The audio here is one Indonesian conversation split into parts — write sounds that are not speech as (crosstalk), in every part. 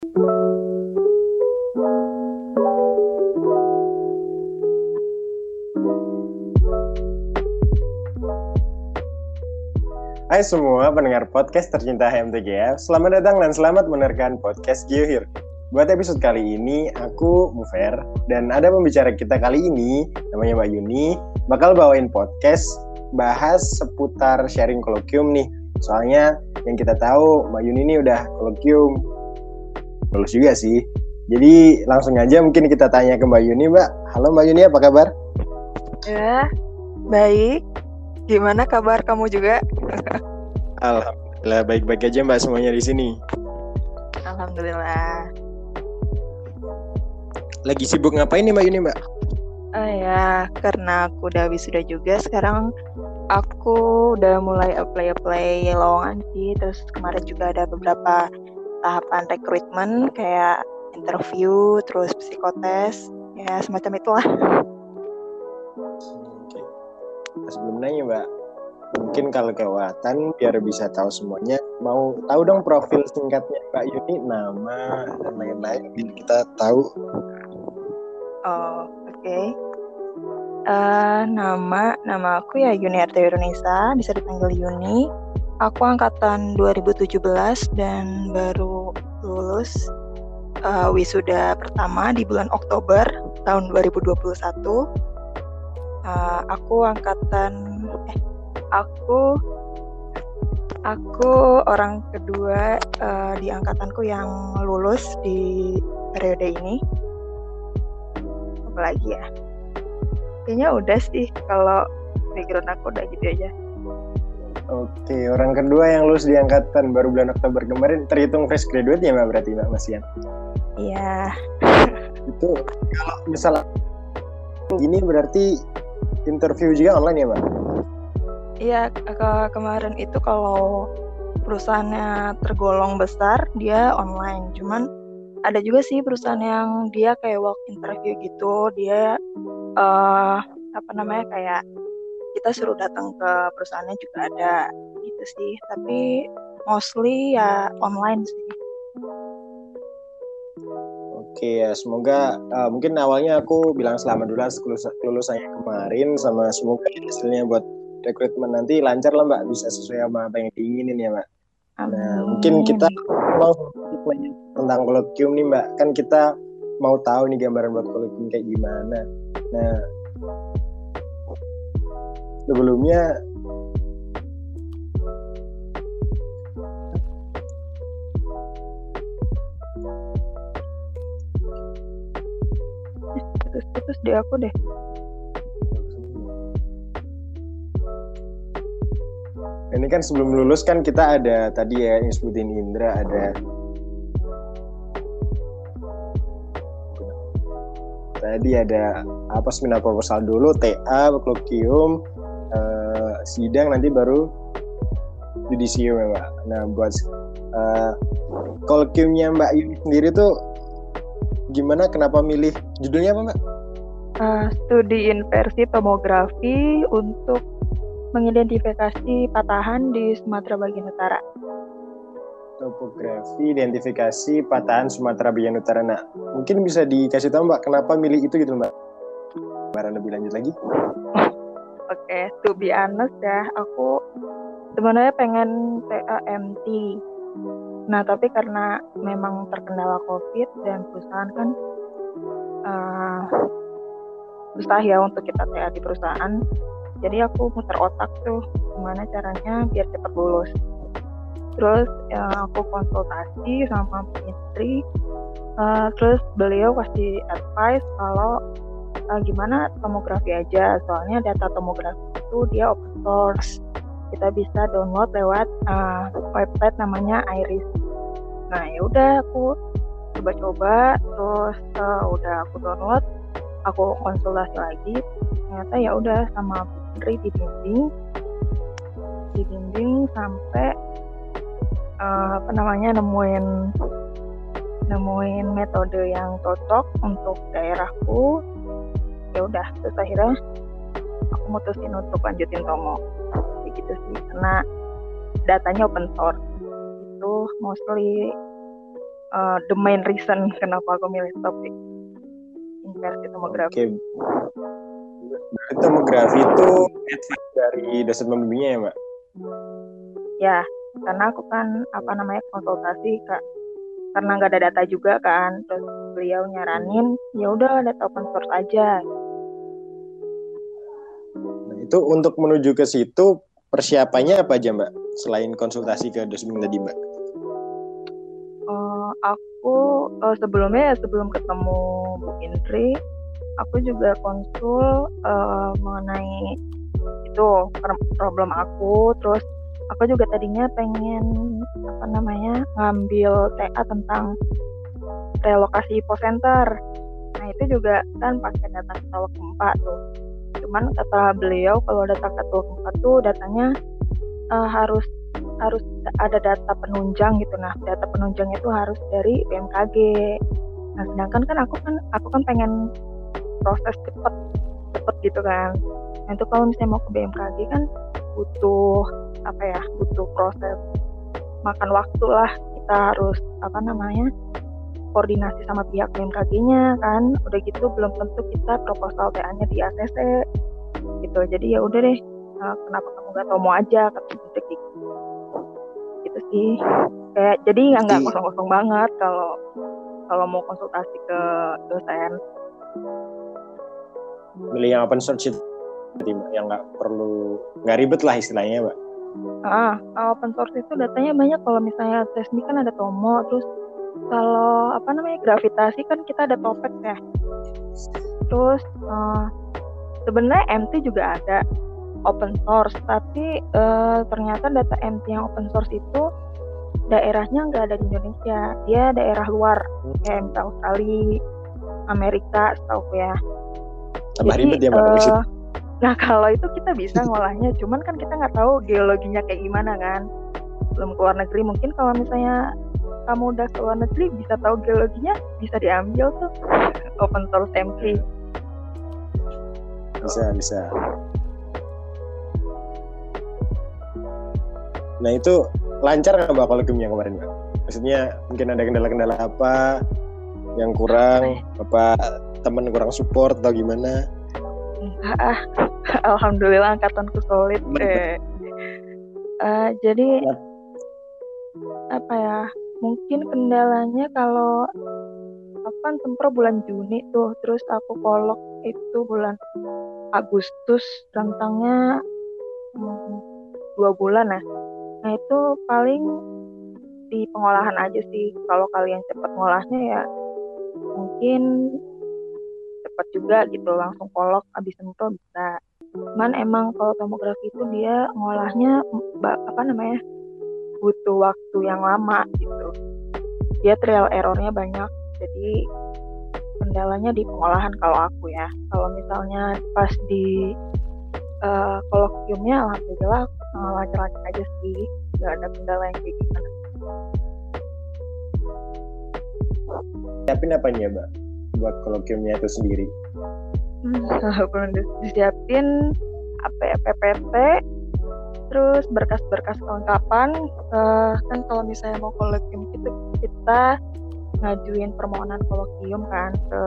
Hai semua pendengar podcast tercinta HMTGF, selamat datang dan selamat menerkan podcast GeoHear. Buat episode kali ini, aku Mufer, dan ada pembicara kita kali ini, namanya Mbak Yuni, bakal bawain podcast bahas seputar sharing kolokium nih. Soalnya yang kita tahu Mbak Yuni ini udah kolokium, lulus juga sih. Jadi langsung aja mungkin kita tanya ke Mbak Yuni, Mbak. Halo Mbak Yuni, apa kabar? Ya, baik. Gimana kabar kamu juga? Alhamdulillah baik-baik aja Mbak semuanya di sini. Alhamdulillah. Lagi sibuk ngapain nih Mbak Yuni Mbak? Oh ya, karena aku udah wisuda juga, sekarang aku udah mulai apply-apply lowongan sih. Terus kemarin juga ada beberapa tahapan rekrutmen kayak interview, terus psikotes, ya semacam itulah. Oke. Sebelum nanya Mbak, mungkin kalau kelewatan biar bisa tahu semuanya, mau tahu dong profil singkatnya Mbak Yuni, nama dan lain-lain biar kita tahu. Oh, oke. Eh, nama nama aku ya Yuni Arta Yunisa, bisa dipanggil Yuni. Aku angkatan 2017 dan baru lulus eh, wisuda pertama di bulan Oktober tahun 2021. Eh, aku angkatan eh aku aku orang kedua eh, di angkatanku yang lulus di periode ini. Apalagi ya? Kayaknya udah sih kalau background aku udah gitu aja. Oke, orang kedua yang lulus di angkatan baru bulan Oktober kemarin terhitung fresh graduate ya Mbak berarti Mbak Masian? Iya. Itu kalau misalnya ini berarti interview juga online ya Mbak? Iya, ke- kemarin itu kalau perusahaannya tergolong besar, dia online. Cuman ada juga sih perusahaan yang dia kayak walk interview gitu. Dia eh apa namanya kayak kita suruh datang ke perusahaannya juga ada gitu sih. Tapi mostly ya online sih. Oke ya, semoga uh, mungkin awalnya aku bilang selamat dulu atas kelulus- kelulusannya kemarin sama semoga hasilnya buat rekrutmen nanti lancar lah Mbak, bisa sesuai sama apa yang diinginin ya Mbak. Nah, mungkin kita mau tentang kolokium nih Mbak, kan kita mau tahu nih gambaran buat kolokium kayak gimana. Nah, sebelumnya terus terus di aku deh. ini kan sebelum lulus kan kita ada tadi ya yang sebutin Indra ada tadi ada apa seminar proposal dulu TA kolokium sidang nanti baru judisium ya mbak. Nah buat eh, kolokiumnya mbak Yuni sendiri tuh gimana? Kenapa milih judulnya apa mbak? Eh, studi inversi tomografi untuk mengidentifikasi patahan di Sumatera bagian utara. topografi identifikasi patahan Sumatera bagian utara. Nah mungkin bisa dikasih tahu mbak kenapa milih itu gitu mbak? Kemarin lebih lanjut lagi Oke, to be honest ya, aku sebenarnya pengen TAMT. Nah, tapi karena memang terkendala COVID dan perusahaan kan eh, susah ya untuk kita TA di perusahaan. Jadi aku muter otak tuh gimana caranya biar cepat lulus. Terus ya, aku konsultasi sama istri, eh, terus beliau kasih advice kalau uh, gimana tomografi aja soalnya data tomografi itu dia open source. Kita bisa download lewat uh, website namanya Iris. Nah ya udah aku coba-coba terus uh, udah aku download aku konsultasi lagi. Ternyata ya udah sama Putri dibimbing dibimbing sampai uh, apa namanya nemuin nemuin metode yang cocok untuk daerahku ya udah terus akhirnya aku mutusin untuk lanjutin tomo kayak gitu sih karena datanya open source itu mostly uh, the main reason kenapa aku milih topik inversi tomografi. Oke. Okay. tomografi itu dari dosen pembimbingnya ya, Mbak? Ya, karena aku kan apa namanya konsultasi kak karena nggak ada data juga kan terus beliau nyaranin ya udah data open source aja. Nah, itu untuk menuju ke situ persiapannya apa aja mbak? Selain konsultasi ke dosen tadi mbak? Uh, aku uh, sebelumnya ya sebelum ketemu Bu Indri aku juga konsul uh, mengenai itu problem aku terus aku juga tadinya pengen apa namanya ngambil TA tentang relokasi hipocenter nah itu juga kan pakai data ketua gempa tuh. Cuman kata beliau kalau data ketua gempa tuh datanya uh, harus harus ada data penunjang gitu. Nah data penunjang itu harus dari BMKG. Nah sedangkan kan aku kan aku kan pengen proses cepet cepet gitu kan. Nah itu kalau misalnya mau ke BMKG kan butuh apa ya butuh proses makan waktu lah. Kita harus apa namanya koordinasi sama pihak BMKG-nya kan. Udah gitu belum tentu kita proposal TA-nya di ACC gitu. Jadi ya udah deh uh, kenapa kamu nggak tau mau aja kata gitu gitu sih. Kayak jadi nggak nggak kosong-kosong banget kalau kalau mau konsultasi ke dosen. Milih yang open source yang nggak perlu nggak ribet lah istilahnya mbak Ah, open source itu datanya banyak kalau misalnya Tesmi kan ada Tomo, terus kalau apa namanya gravitasi kan kita ada Topet ya. Terus uh, sebenarnya MT juga ada open source, tapi uh, ternyata data MT yang open source itu daerahnya nggak ada di Indonesia, dia daerah luar kayak misalnya Australia, Amerika, setahu ya. Tambah Jadi, ribet ya uh, Nah kalau itu kita bisa ngolahnya, cuman kan kita nggak tahu geologinya kayak gimana kan. Belum keluar negeri mungkin kalau misalnya kamu udah keluar negeri bisa tahu geologinya bisa diambil tuh open source MP. Bisa bisa. Nah itu lancar nggak mbak kalau kemarin mbak? Maksudnya mungkin ada kendala-kendala apa yang kurang, apa teman kurang support atau gimana? Enggak ah, (laughs) alhamdulillah angkatanku solid. Eh. Uh, jadi ya. apa ya? Mungkin kendalanya kalau aku kan sempro bulan Juni tuh, terus aku kolok itu bulan Agustus, rentangnya hmm, dua bulan ya. Nah itu paling di pengolahan aja sih. Kalau kalian cepat ngolahnya ya mungkin cepat juga gitu langsung kolok abis sentuh bisa cuman emang kalau tomografi itu dia ngolahnya apa namanya butuh waktu yang lama gitu. Dia trial errornya banyak jadi kendalanya di pengolahan kalau aku ya. Kalau misalnya pas di uh, kolokiumnya alhamdulillah lancar-lancar aja sih nggak ada kendala yang kayak gimana. Siapin apa nih ya mbak? Buat kolokiumnya itu sendiri (laughs) belum disiapin apa ya PPT terus berkas-berkas kelengkapan uh, kan kalau misalnya mau kolokium itu kita ngajuin permohonan kolokium kan ke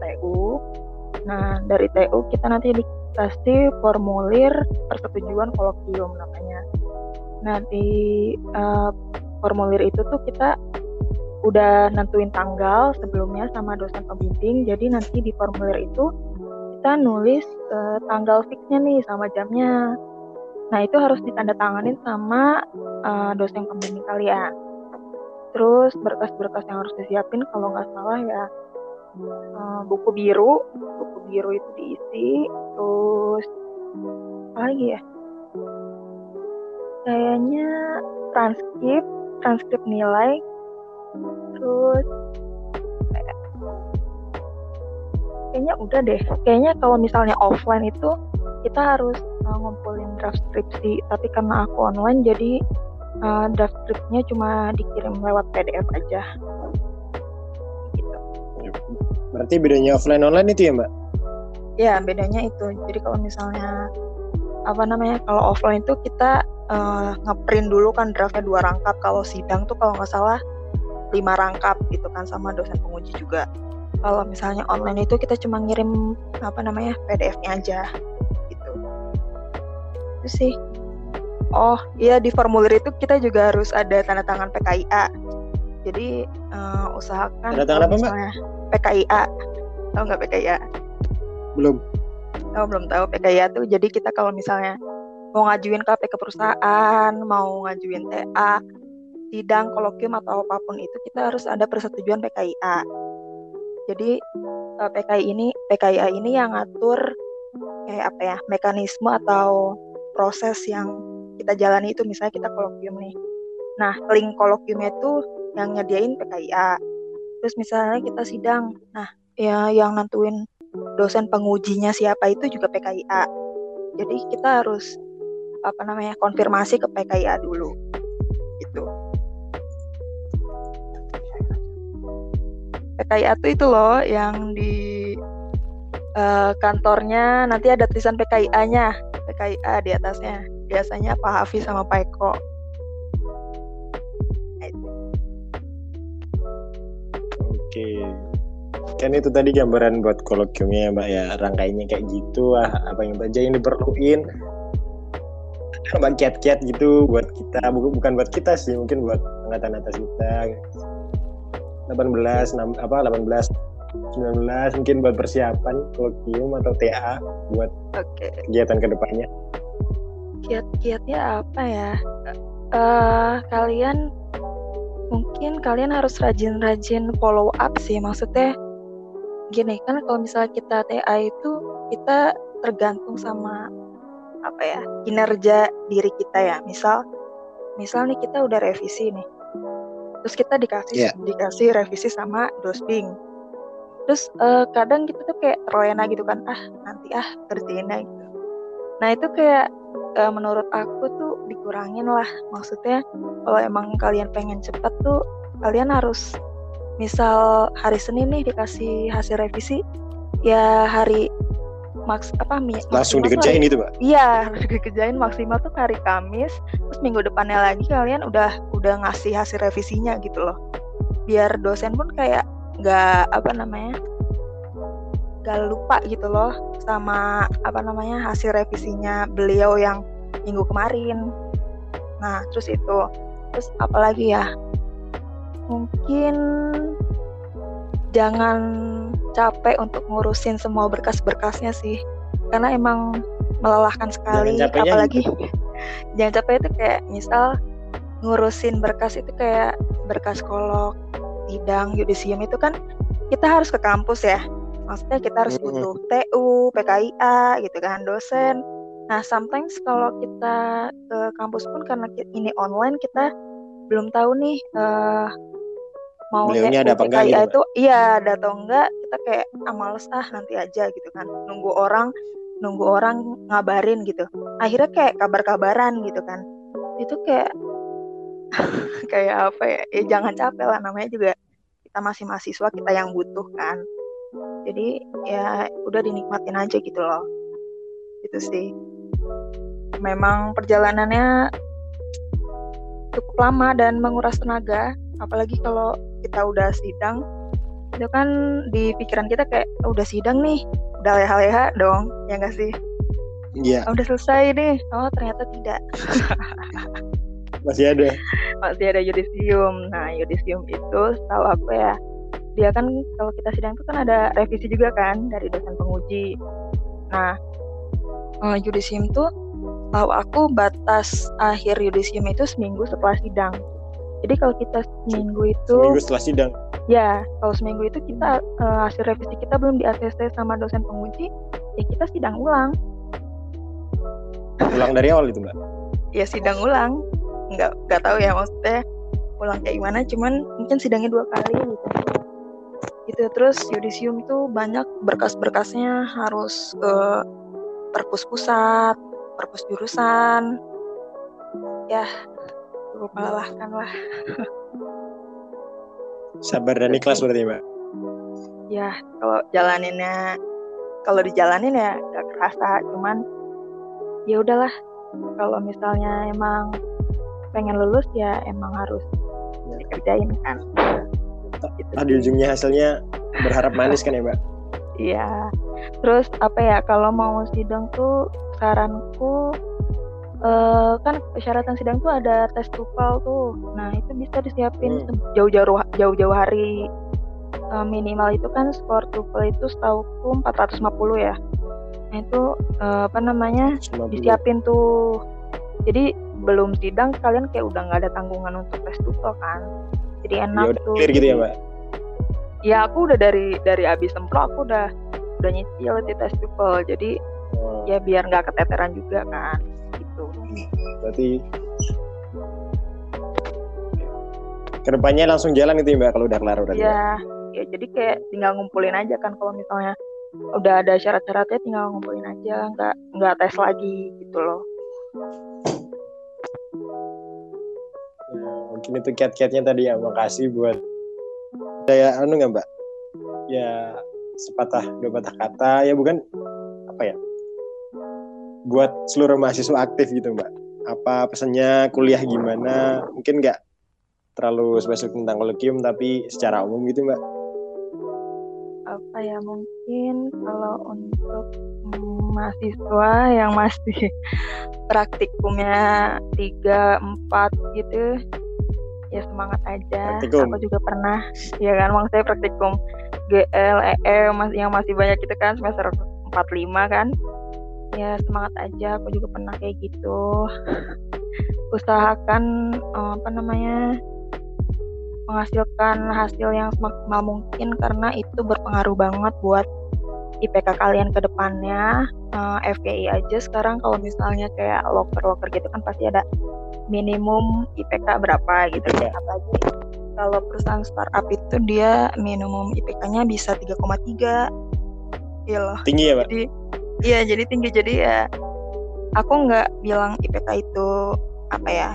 TU nah dari TU kita nanti dikasih formulir persetujuan kolokium namanya. Nah di uh, formulir itu tuh kita udah nentuin tanggal sebelumnya sama dosen pembimbing. Jadi nanti di formulir itu kita nulis uh, tanggal fixnya nih sama jamnya. Nah itu harus ditandatanganin sama uh, dosen pembimbing kalian. Terus berkas-berkas yang harus disiapin kalau nggak salah ya uh, buku biru, buku biru itu diisi. Terus apa lagi ya? Kayaknya transkrip, transkrip nilai. Terus kayaknya udah deh. Kayaknya kalau misalnya offline itu kita harus uh, ngumpulin draft skripsi tapi karena aku online jadi uh, draft skripsinya cuma dikirim lewat PDF aja. Gitu. Berarti bedanya offline online itu ya mbak? Ya bedanya itu. Jadi kalau misalnya apa namanya kalau offline itu kita uh, ngeprint dulu kan draftnya dua rangkap. Kalau sidang tuh kalau nggak salah lima rangkap gitu kan sama dosen penguji juga kalau misalnya online itu kita cuma ngirim apa namanya PDF-nya aja gitu. Itu sih. Oh iya di formulir itu kita juga harus ada tanda tangan PKIA jadi uh, usahakan tanda tangan apa mbak? PKIA tahu nggak PKIA belum. Oh belum tahu PKIA tuh. Jadi kita kalau misalnya mau ngajuin KP ke perusahaan mau ngajuin TA sidang kolokium atau apa pun itu kita harus ada persetujuan PKIA jadi uh, PKI ini PKIA ini yang ngatur kayak apa ya mekanisme atau proses yang kita jalani itu misalnya kita kolokium nih. Nah link kolokiumnya itu yang nyediain PKIA terus misalnya kita sidang nah ya yang nentuin dosen pengujinya siapa itu juga PKIA jadi kita harus apa namanya konfirmasi ke PKIA dulu PKIA tuh itu loh yang di uh, kantornya nanti ada tulisan PKIA-nya PKIA di atasnya. Biasanya Pak Hafiz sama Pak Eko. Oke. Kan itu tadi gambaran buat kolokiumnya ya mbak ya. Rangkainya kayak gitu ah apa yang aja yang diperluin buat kiat-kiat gitu buat kita? Bukan buat kita sih mungkin buat angkatan atas kita 18 6, apa 18 19 mungkin buat persiapan kolokium atau TA buat okay. kegiatan ke depannya kiat-kiatnya apa ya? Uh, kalian mungkin kalian harus rajin-rajin follow up sih maksudnya gini kan kalau misalnya kita TA itu kita tergantung sama apa ya kinerja diri kita ya. Misal misal nih kita udah revisi nih terus kita dikasih yeah. dikasih revisi sama dosbing terus uh, kadang kita tuh kayak terlena gitu kan ah nanti ah kerjain gitu nah itu kayak uh, menurut aku tuh dikurangin lah. Maksudnya kalau emang kalian pengen cepet tuh kalian harus misal hari Senin nih dikasih hasil revisi ya hari maks apa langsung dikerjain itu mbak iya harus (laughs) dikerjain maksimal tuh hari Kamis terus minggu depannya lagi kalian udah udah ngasih hasil revisinya gitu loh. Biar dosen pun kayak nggak apa namanya gak lupa gitu loh sama apa namanya hasil revisinya beliau yang minggu kemarin. Nah terus itu. Terus apalagi ya? Mungkin jangan capek untuk ngurusin semua berkas-berkasnya sih. Karena emang melelahkan sekali apalagi gitu. (laughs) jangan capek itu kayak misal ngurusin berkas itu kayak berkas kolok sidang yudisium itu kan kita harus ke kampus ya. Maksudnya kita harus butuh TU PKIA gitu kan dosen. Nah sometimes kalau kita ke kampus pun karena ini online kita belum tahu nih uh, mau Beliaunya ada apa enggak gitu, itu iya ada atau enggak kita kayak ah males ah nanti aja gitu kan. Nunggu orang nunggu orang ngabarin gitu. Akhirnya kayak kabar-kabaran gitu kan. Itu kayak (laughs) kayak apa ya? Ya jangan capek lah. Namanya juga kita masih mahasiswa kita yang butuh kan. Jadi ya udah dinikmatin aja gitu loh. Itu sih. Memang perjalanannya cukup lama dan menguras tenaga. Apalagi kalau kita udah sidang itu kan di pikiran kita kayak oh, udah sidang nih udah leha-leha dong. Ya enggak sih? Iya. Yeah. udah selesai nih. Oh ternyata tidak (laughs) masih ada masih ada yudisium nah yudisium itu tahu apa ya dia kan kalau kita sidang itu kan ada revisi juga kan dari dosen penguji nah uh, yudisium tuh tahu aku batas akhir yudisium itu seminggu setelah sidang jadi kalau kita seminggu itu seminggu setelah sidang. Ya, kalau seminggu itu kita uh, hasil revisi kita belum di ACC sama dosen penguji, ya kita sidang ulang. Ulang dari awal itu, Mbak? Ya sidang ulang. Nggak nggak tahu ya maksudnya ulang kayak gimana, cuman mungkin sidangnya dua kali gitu. Gitu terus yudisium tuh banyak berkas-berkasnya harus ke perpus pusat, perpus jurusan. Ya, cukup melelahkan lah sabar dan ikhlas berarti mbak ya kalau jalaninnya kalau dijalanin ya gak kerasa cuman ya udahlah kalau misalnya emang pengen lulus ya emang harus ya. dikerjain kan gitu ah, di ujungnya hasilnya berharap manis kan ya mbak iya terus apa ya kalau mau sidang tuh saranku uh, kan persyaratan sidang tuh ada tes TOEFL tuh. Nah, itu bisa disiapin hmm. jauh-jauh jauh-jauh hari. Uh, minimal itu kan skor TOEFL itu setahuku 450 ya. Nah, itu uh, apa namanya? 150. disiapin tuh. Jadi belum sidang kalian kayak udah nggak ada tanggungan untuk tes TOEFL kan. Jadi enak ya, tuh. Clear gitu ya, Mbak? Ya, aku udah dari dari abis sempro aku udah udah nyicil di tes TOEFL. Jadi oh. ya biar nggak keteteran juga kan berarti ke depannya langsung jalan itu ya mbak kalau udah kelar udah ya ya jadi kayak tinggal ngumpulin aja kan kalau misalnya udah ada syarat-syaratnya tinggal ngumpulin aja nggak nggak tes lagi gitu loh mungkin itu kiat-kiatnya tadi ya. Makasih buat saya anu nggak mbak? Ya sepatah dua patah kata. Ya bukan apa ya? Buat seluruh mahasiswa aktif gitu mbak. Apa pesannya kuliah gimana? Mungkin nggak terlalu spesifik tentang kolegium tapi secara umum gitu mbak. Apa ya mungkin kalau untuk mahasiswa yang masih praktikumnya tiga empat gitu ya semangat aja. Praktikum. aku juga pernah ya kan maksudnya praktikum GL EE yang masih banyak gitu kan semester empat lima kan. Ya semangat aja aku juga pernah kayak gitu. Usahakan uh, apa namanya menghasilkan hasil yang semaksimal mungkin karena itu berpengaruh banget buat IPK kalian ke depannya. Uh, eh, FGI aja sekarang kalau misalnya kayak loker-loker gitu kan pasti ada minimum IPK berapa gitu. Ya apalagi kalau perusahaan startup itu dia minimum IPK-nya bisa 3,3 Iya loh. Tinggi ya, Pak? Jadi Iya jadi tinggi. Jadi ya aku nggak bilang IPK itu apa ya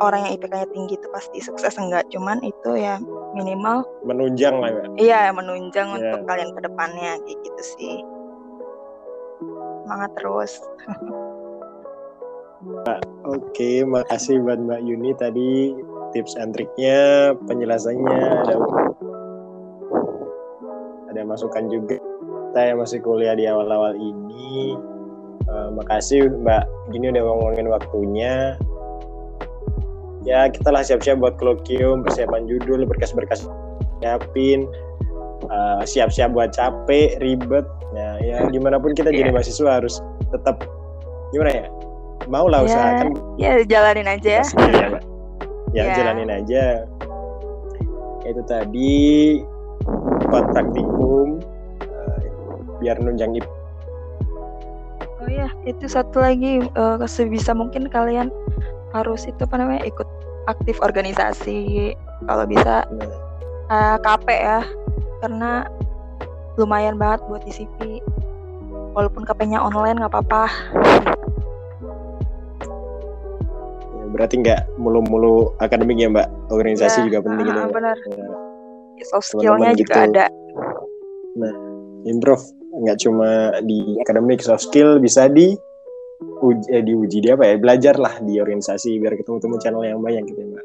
orang yang IPK-nya tinggi itu pasti sukses enggak. Cuman itu ya minimal menunjang lah ya iya menunjang yeah. untuk kalian ke depannya kayak gitu sih. Semangat terus (laughs) Oke, makasih buat Mbak Yuni tadi tips and triknya, penjelasannya ada ada masukan juga kita yang masih kuliah di awal-awal ini. Uh, makasih Mbak Gini udah ngomongin waktunya. Ya kita lah siap-siap buat kolokium, persiapan judul, berkas-berkas siapin, uh, siap-siap buat capek, ribet. Nah ya gimana pun kita jadi iya. mahasiswa harus tetap gimana ya? Mau lah ya, usahakan. Ya jalanin aja ya. Ya, ya, ya jalanin aja. Itu tadi buat praktikum biar nunjang IP. Oh iya, itu satu lagi uh, sebisa mungkin kalian harus itu apa namanya ikut aktif organisasi kalau bisa uh, eh, KP ya karena lumayan banget buat di CV walaupun KP-nya online nggak apa-apa ya, berarti nggak mulu-mulu akademik ya mbak? Organisasi ya, juga penting uh, gitu benar. Ya. soft skillnya juga gitu. ada. Nah improve. Nggak cuma di akademik soft skill bisa di uji, eh, diuji dia apa ya? Belajar lah di organisasi biar ketemu temu channel yang banyak gitu ya mbak.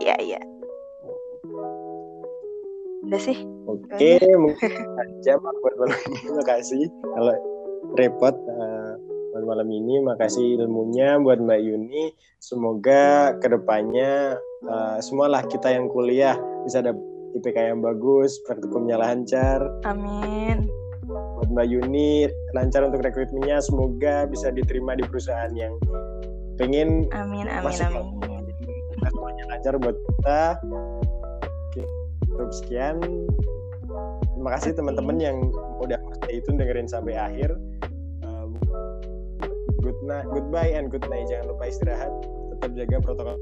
Iya iya. Udah sih. Oke okay, mungkin (laughs) aja buat malam ini. Makasih kalau repot uh, malam ini. Makasih ilmunya buat mbak Yuni. Semoga ke depannya uh, semualah kita yang kuliah bisa ada IPK yang bagus praktikumnya lancar. Amin. Buat Mbak Yuni lancar untuk rekrutmennya. Semoga bisa diterima di perusahaan yang pengen amin amin masuk. amin. Semuanya lancar buat kita. Oke cukup sekian. Terima kasih teman-teman yang udah itu dengerin sampai akhir good night goodbye and good night. Jangan lupa istirahat. Tetap jaga protokol